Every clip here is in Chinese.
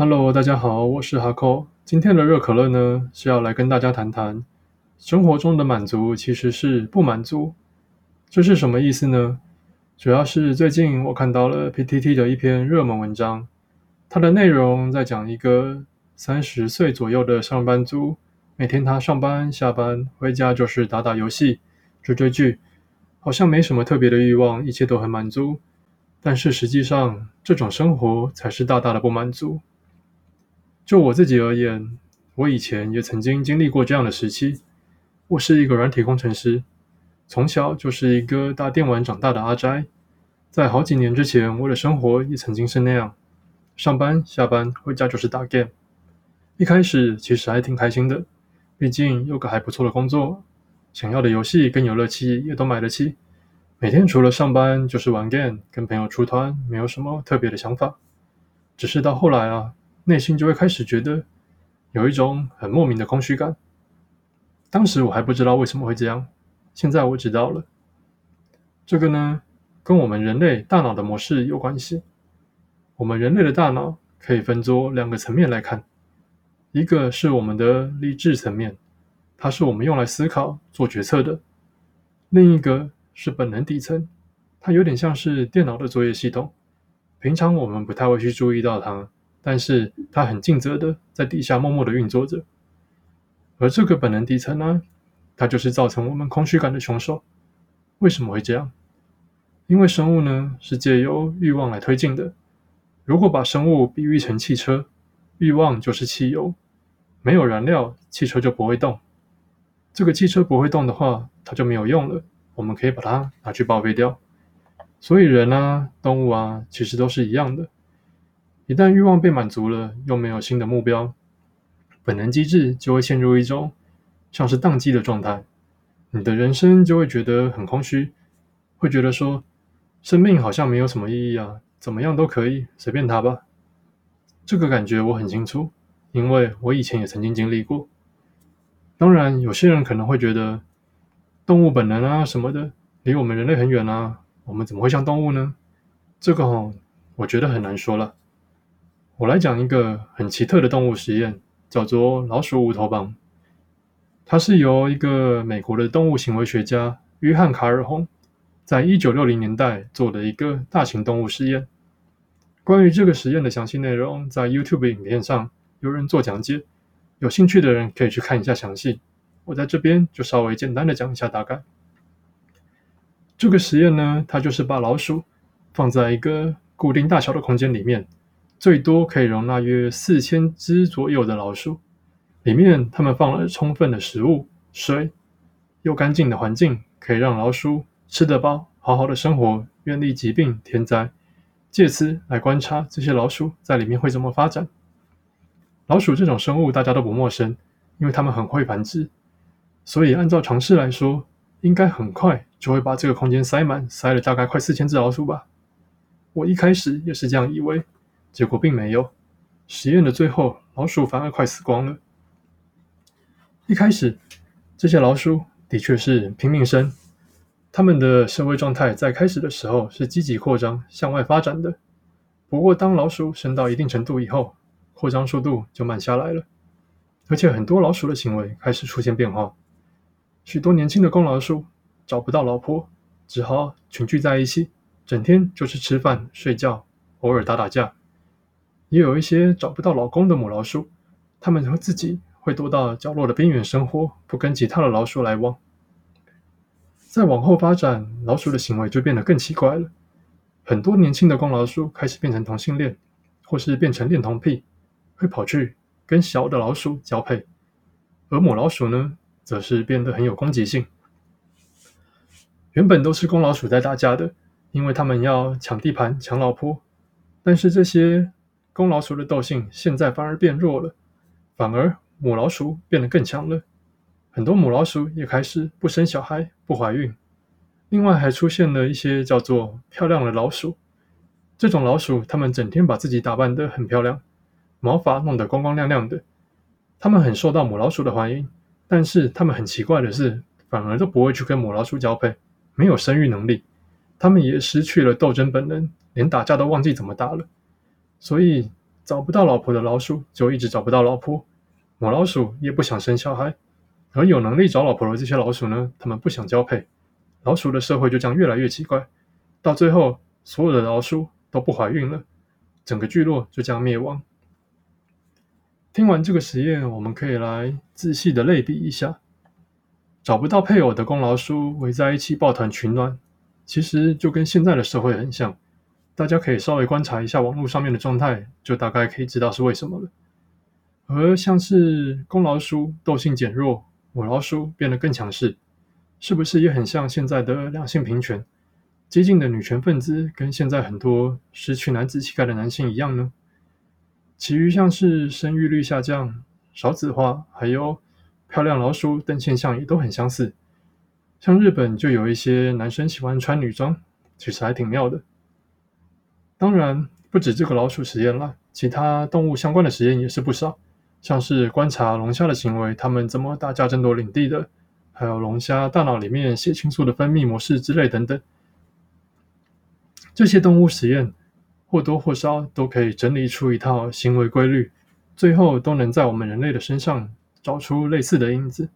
Hello，大家好，我是哈扣。今天的热可乐呢，是要来跟大家谈谈生活中的满足其实是不满足。这是什么意思呢？主要是最近我看到了 PTT 的一篇热门文章，它的内容在讲一个三十岁左右的上班族，每天他上班下班回家就是打打游戏、追追剧，好像没什么特别的欲望，一切都很满足。但是实际上，这种生活才是大大的不满足。就我自己而言，我以前也曾经经历过这样的时期。我是一个软体工程师，从小就是一个打电玩长大的阿斋。在好几年之前，我的生活也曾经是那样：上班、下班、回家就是打 game。一开始其实还挺开心的，毕竟有个还不错的工作，想要的游戏跟游乐器也都买得起。每天除了上班就是玩 game，跟朋友出团，没有什么特别的想法。只是到后来啊。内心就会开始觉得有一种很莫名的空虚感。当时我还不知道为什么会这样，现在我知道了。这个呢，跟我们人类大脑的模式有关系。我们人类的大脑可以分作两个层面来看，一个是我们的理智层面，它是我们用来思考、做决策的；另一个是本能底层，它有点像是电脑的作业系统，平常我们不太会去注意到它。但是它很尽责的在底下默默的运作着，而这个本能底层呢，它就是造成我们空虚感的凶手。为什么会这样？因为生物呢是借由欲望来推进的。如果把生物比喻成汽车，欲望就是汽油，没有燃料，汽车就不会动。这个汽车不会动的话，它就没有用了。我们可以把它拿去报废掉。所以人啊，动物啊，其实都是一样的。一旦欲望被满足了，又没有新的目标，本能机制就会陷入一种像是宕机的状态。你的人生就会觉得很空虚，会觉得说生命好像没有什么意义啊，怎么样都可以，随便他吧。这个感觉我很清楚，因为我以前也曾经经历过。当然，有些人可能会觉得动物本能啊什么的，离我们人类很远啊，我们怎么会像动物呢？这个哦，我觉得很难说了。我来讲一个很奇特的动物实验，叫做老鼠无头棒。它是由一个美国的动物行为学家约翰卡尔洪在一九六零年代做的一个大型动物实验。关于这个实验的详细内容，在 YouTube 影片上有人做讲解，有兴趣的人可以去看一下详细。我在这边就稍微简单的讲一下大概。这个实验呢，它就是把老鼠放在一个固定大小的空间里面。最多可以容纳约四千只左右的老鼠，里面他们放了充分的食物、水，又干净的环境，可以让老鼠吃得饱，好好的生活，远离疾病、天灾。借此来观察这些老鼠在里面会怎么发展。老鼠这种生物大家都不陌生，因为它们很会繁殖，所以按照常识来说，应该很快就会把这个空间塞满，塞了大概快四千只老鼠吧。我一开始也是这样以为。结果并没有，实验的最后，老鼠反而快死光了。一开始，这些老鼠的确是拼命生，它们的社会状态在开始的时候是积极扩张、向外发展的。不过，当老鼠生到一定程度以后，扩张速度就慢下来了，而且很多老鼠的行为开始出现变化。许多年轻的公老鼠找不到老婆，只好群聚在一起，整天就是吃饭、睡觉，偶尔打打架。也有一些找不到老公的母老鼠，它们自己会躲到角落的边缘生活，不跟其他的老鼠来往。再往后发展，老鼠的行为就变得更奇怪了。很多年轻的公老鼠开始变成同性恋，或是变成恋童癖，会跑去跟小的老鼠交配。而母老鼠呢，则是变得很有攻击性。原本都是公老鼠在打架的，因为他们要抢地盘、抢老婆。但是这些。公老鼠的斗性现在反而变弱了，反而母老鼠变得更强了。很多母老鼠也开始不生小孩、不怀孕。另外还出现了一些叫做漂亮的老鼠。这种老鼠，它们整天把自己打扮得很漂亮，毛发弄得光光亮亮的。它们很受到母老鼠的欢迎，但是它们很奇怪的是，反而都不会去跟母老鼠交配，没有生育能力。它们也失去了斗争本能，连打架都忘记怎么打了。所以找不到老婆的老鼠就一直找不到老婆，母老鼠也不想生小孩，而有能力找老婆的这些老鼠呢，他们不想交配，老鼠的社会就这样越来越奇怪，到最后所有的老鼠都不怀孕了，整个聚落就这样灭亡。听完这个实验，我们可以来仔细的类比一下，找不到配偶的公老鼠围在一起抱团取暖，其实就跟现在的社会很像。大家可以稍微观察一下网络上面的状态，就大概可以知道是为什么了。而像是公老鼠斗性减弱，母老鼠变得更强势，是不是也很像现在的两性平权？激进的女权分子跟现在很多失去男子气概的男性一样呢？其余像是生育率下降、少子化，还有漂亮老鼠等现象也都很相似。像日本就有一些男生喜欢穿女装，其实还挺妙的。当然，不止这个老鼠实验了，其他动物相关的实验也是不少，像是观察龙虾的行为，它们怎么打架争夺领地的，还有龙虾大脑里面血清素的分泌模式之类等等。这些动物实验或多或少都可以整理出一套行为规律，最后都能在我们人类的身上找出类似的因子。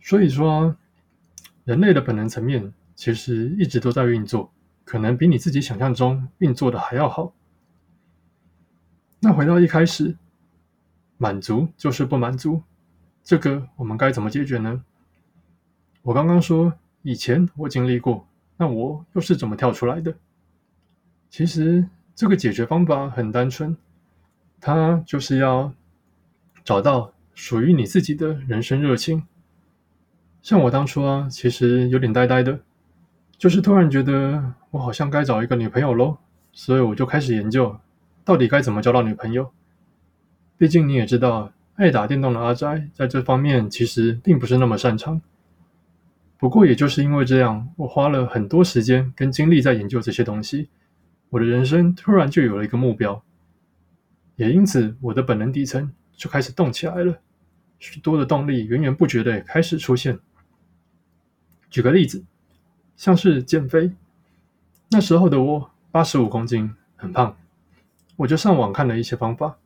所以说，人类的本能层面其实一直都在运作。可能比你自己想象中运作的还要好。那回到一开始，满足就是不满足，这个我们该怎么解决呢？我刚刚说以前我经历过，那我又是怎么跳出来的？其实这个解决方法很单纯，它就是要找到属于你自己的人生热情。像我当初啊，其实有点呆呆的。就是突然觉得我好像该找一个女朋友喽，所以我就开始研究，到底该怎么交到女朋友。毕竟你也知道，爱打电动的阿宅在这方面其实并不是那么擅长。不过也就是因为这样，我花了很多时间跟精力在研究这些东西，我的人生突然就有了一个目标，也因此我的本能底层就开始动起来了，许多的动力源源不绝的开始出现。举个例子。像是减肥，那时候的我八十五公斤，很胖，我就上网看了一些方法，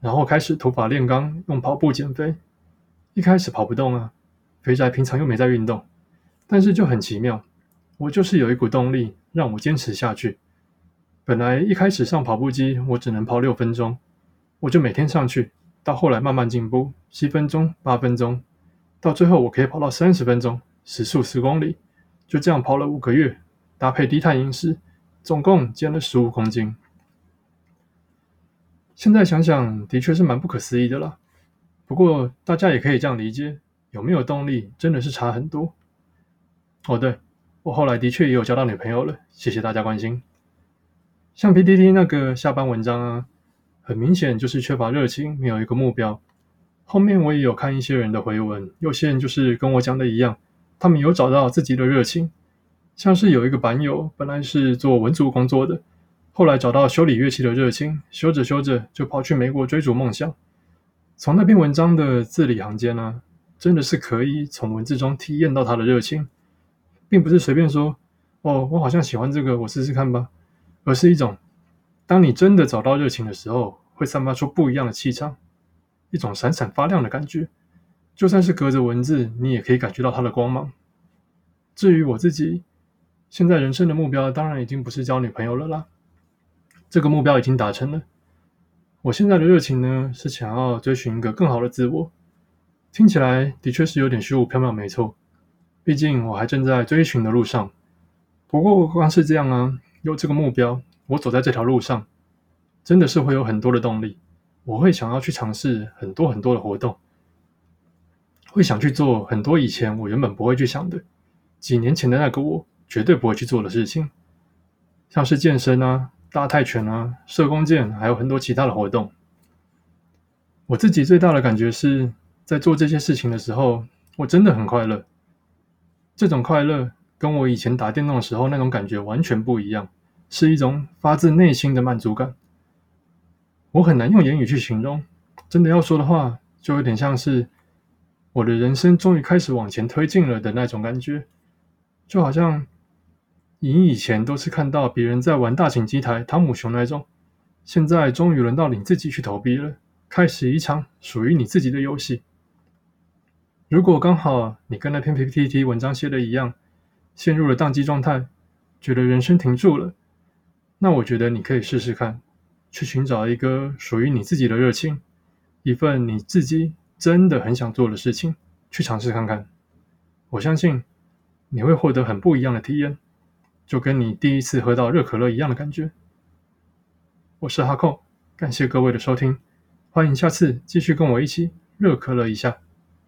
然后开始土法炼钢，用跑步减肥。一开始跑不动啊，肥宅平常又没在运动，但是就很奇妙，我就是有一股动力让我坚持下去。本来一开始上跑步机，我只能跑六分钟，我就每天上去，到后来慢慢进步，七分钟、八分钟，到最后我可以跑到三十分钟，时速十公里。就这样跑了五个月，搭配低碳饮食，总共减了十五公斤。现在想想，的确是蛮不可思议的啦。不过大家也可以这样理解，有没有动力真的是差很多。哦，对，我后来的确也有交到女朋友了，谢谢大家关心。像 PDD 那个下班文章啊，很明显就是缺乏热情，没有一个目标。后面我也有看一些人的回文，有些人就是跟我讲的一样。他们有找到自己的热情，像是有一个版友本来是做文组工作的，后来找到修理乐器的热情，修着修着就跑去美国追逐梦想。从那篇文章的字里行间呢，真的是可以从文字中体验到他的热情，并不是随便说“哦，我好像喜欢这个，我试试看吧”，而是一种当你真的找到热情的时候，会散发出不一样的气场，一种闪闪发亮的感觉。就算是隔着文字，你也可以感觉到它的光芒。至于我自己，现在人生的目标当然已经不是交女朋友了啦，这个目标已经达成了。我现在的热情呢，是想要追寻一个更好的自我。听起来的确是有点虚无缥缈，没错。毕竟我还正在追寻的路上。不过光是这样啊，有这个目标，我走在这条路上，真的是会有很多的动力。我会想要去尝试很多很多的活动。会想去做很多以前我原本不会去想的，几年前的那个我绝对不会去做的事情，像是健身啊、打泰拳啊、射弓箭，还有很多其他的活动。我自己最大的感觉是在做这些事情的时候，我真的很快乐。这种快乐跟我以前打电动的时候那种感觉完全不一样，是一种发自内心的满足感。我很难用言语去形容，真的要说的话，就有点像是。我的人生终于开始往前推进了的那种感觉，就好像你以前都是看到别人在玩大型机台、汤姆熊那种，现在终于轮到你自己去投币了，开始一场属于你自己的游戏。如果刚好你跟那篇 PPT 文章写的一样，陷入了宕机状态，觉得人生停住了，那我觉得你可以试试看，去寻找一个属于你自己的热情，一份你自己真的很想做的事情，去尝试看看。我相信你会获得很不一样的体验，就跟你第一次喝到热可乐一样的感觉。我是哈扣，感谢各位的收听，欢迎下次继续跟我一起热可乐一下。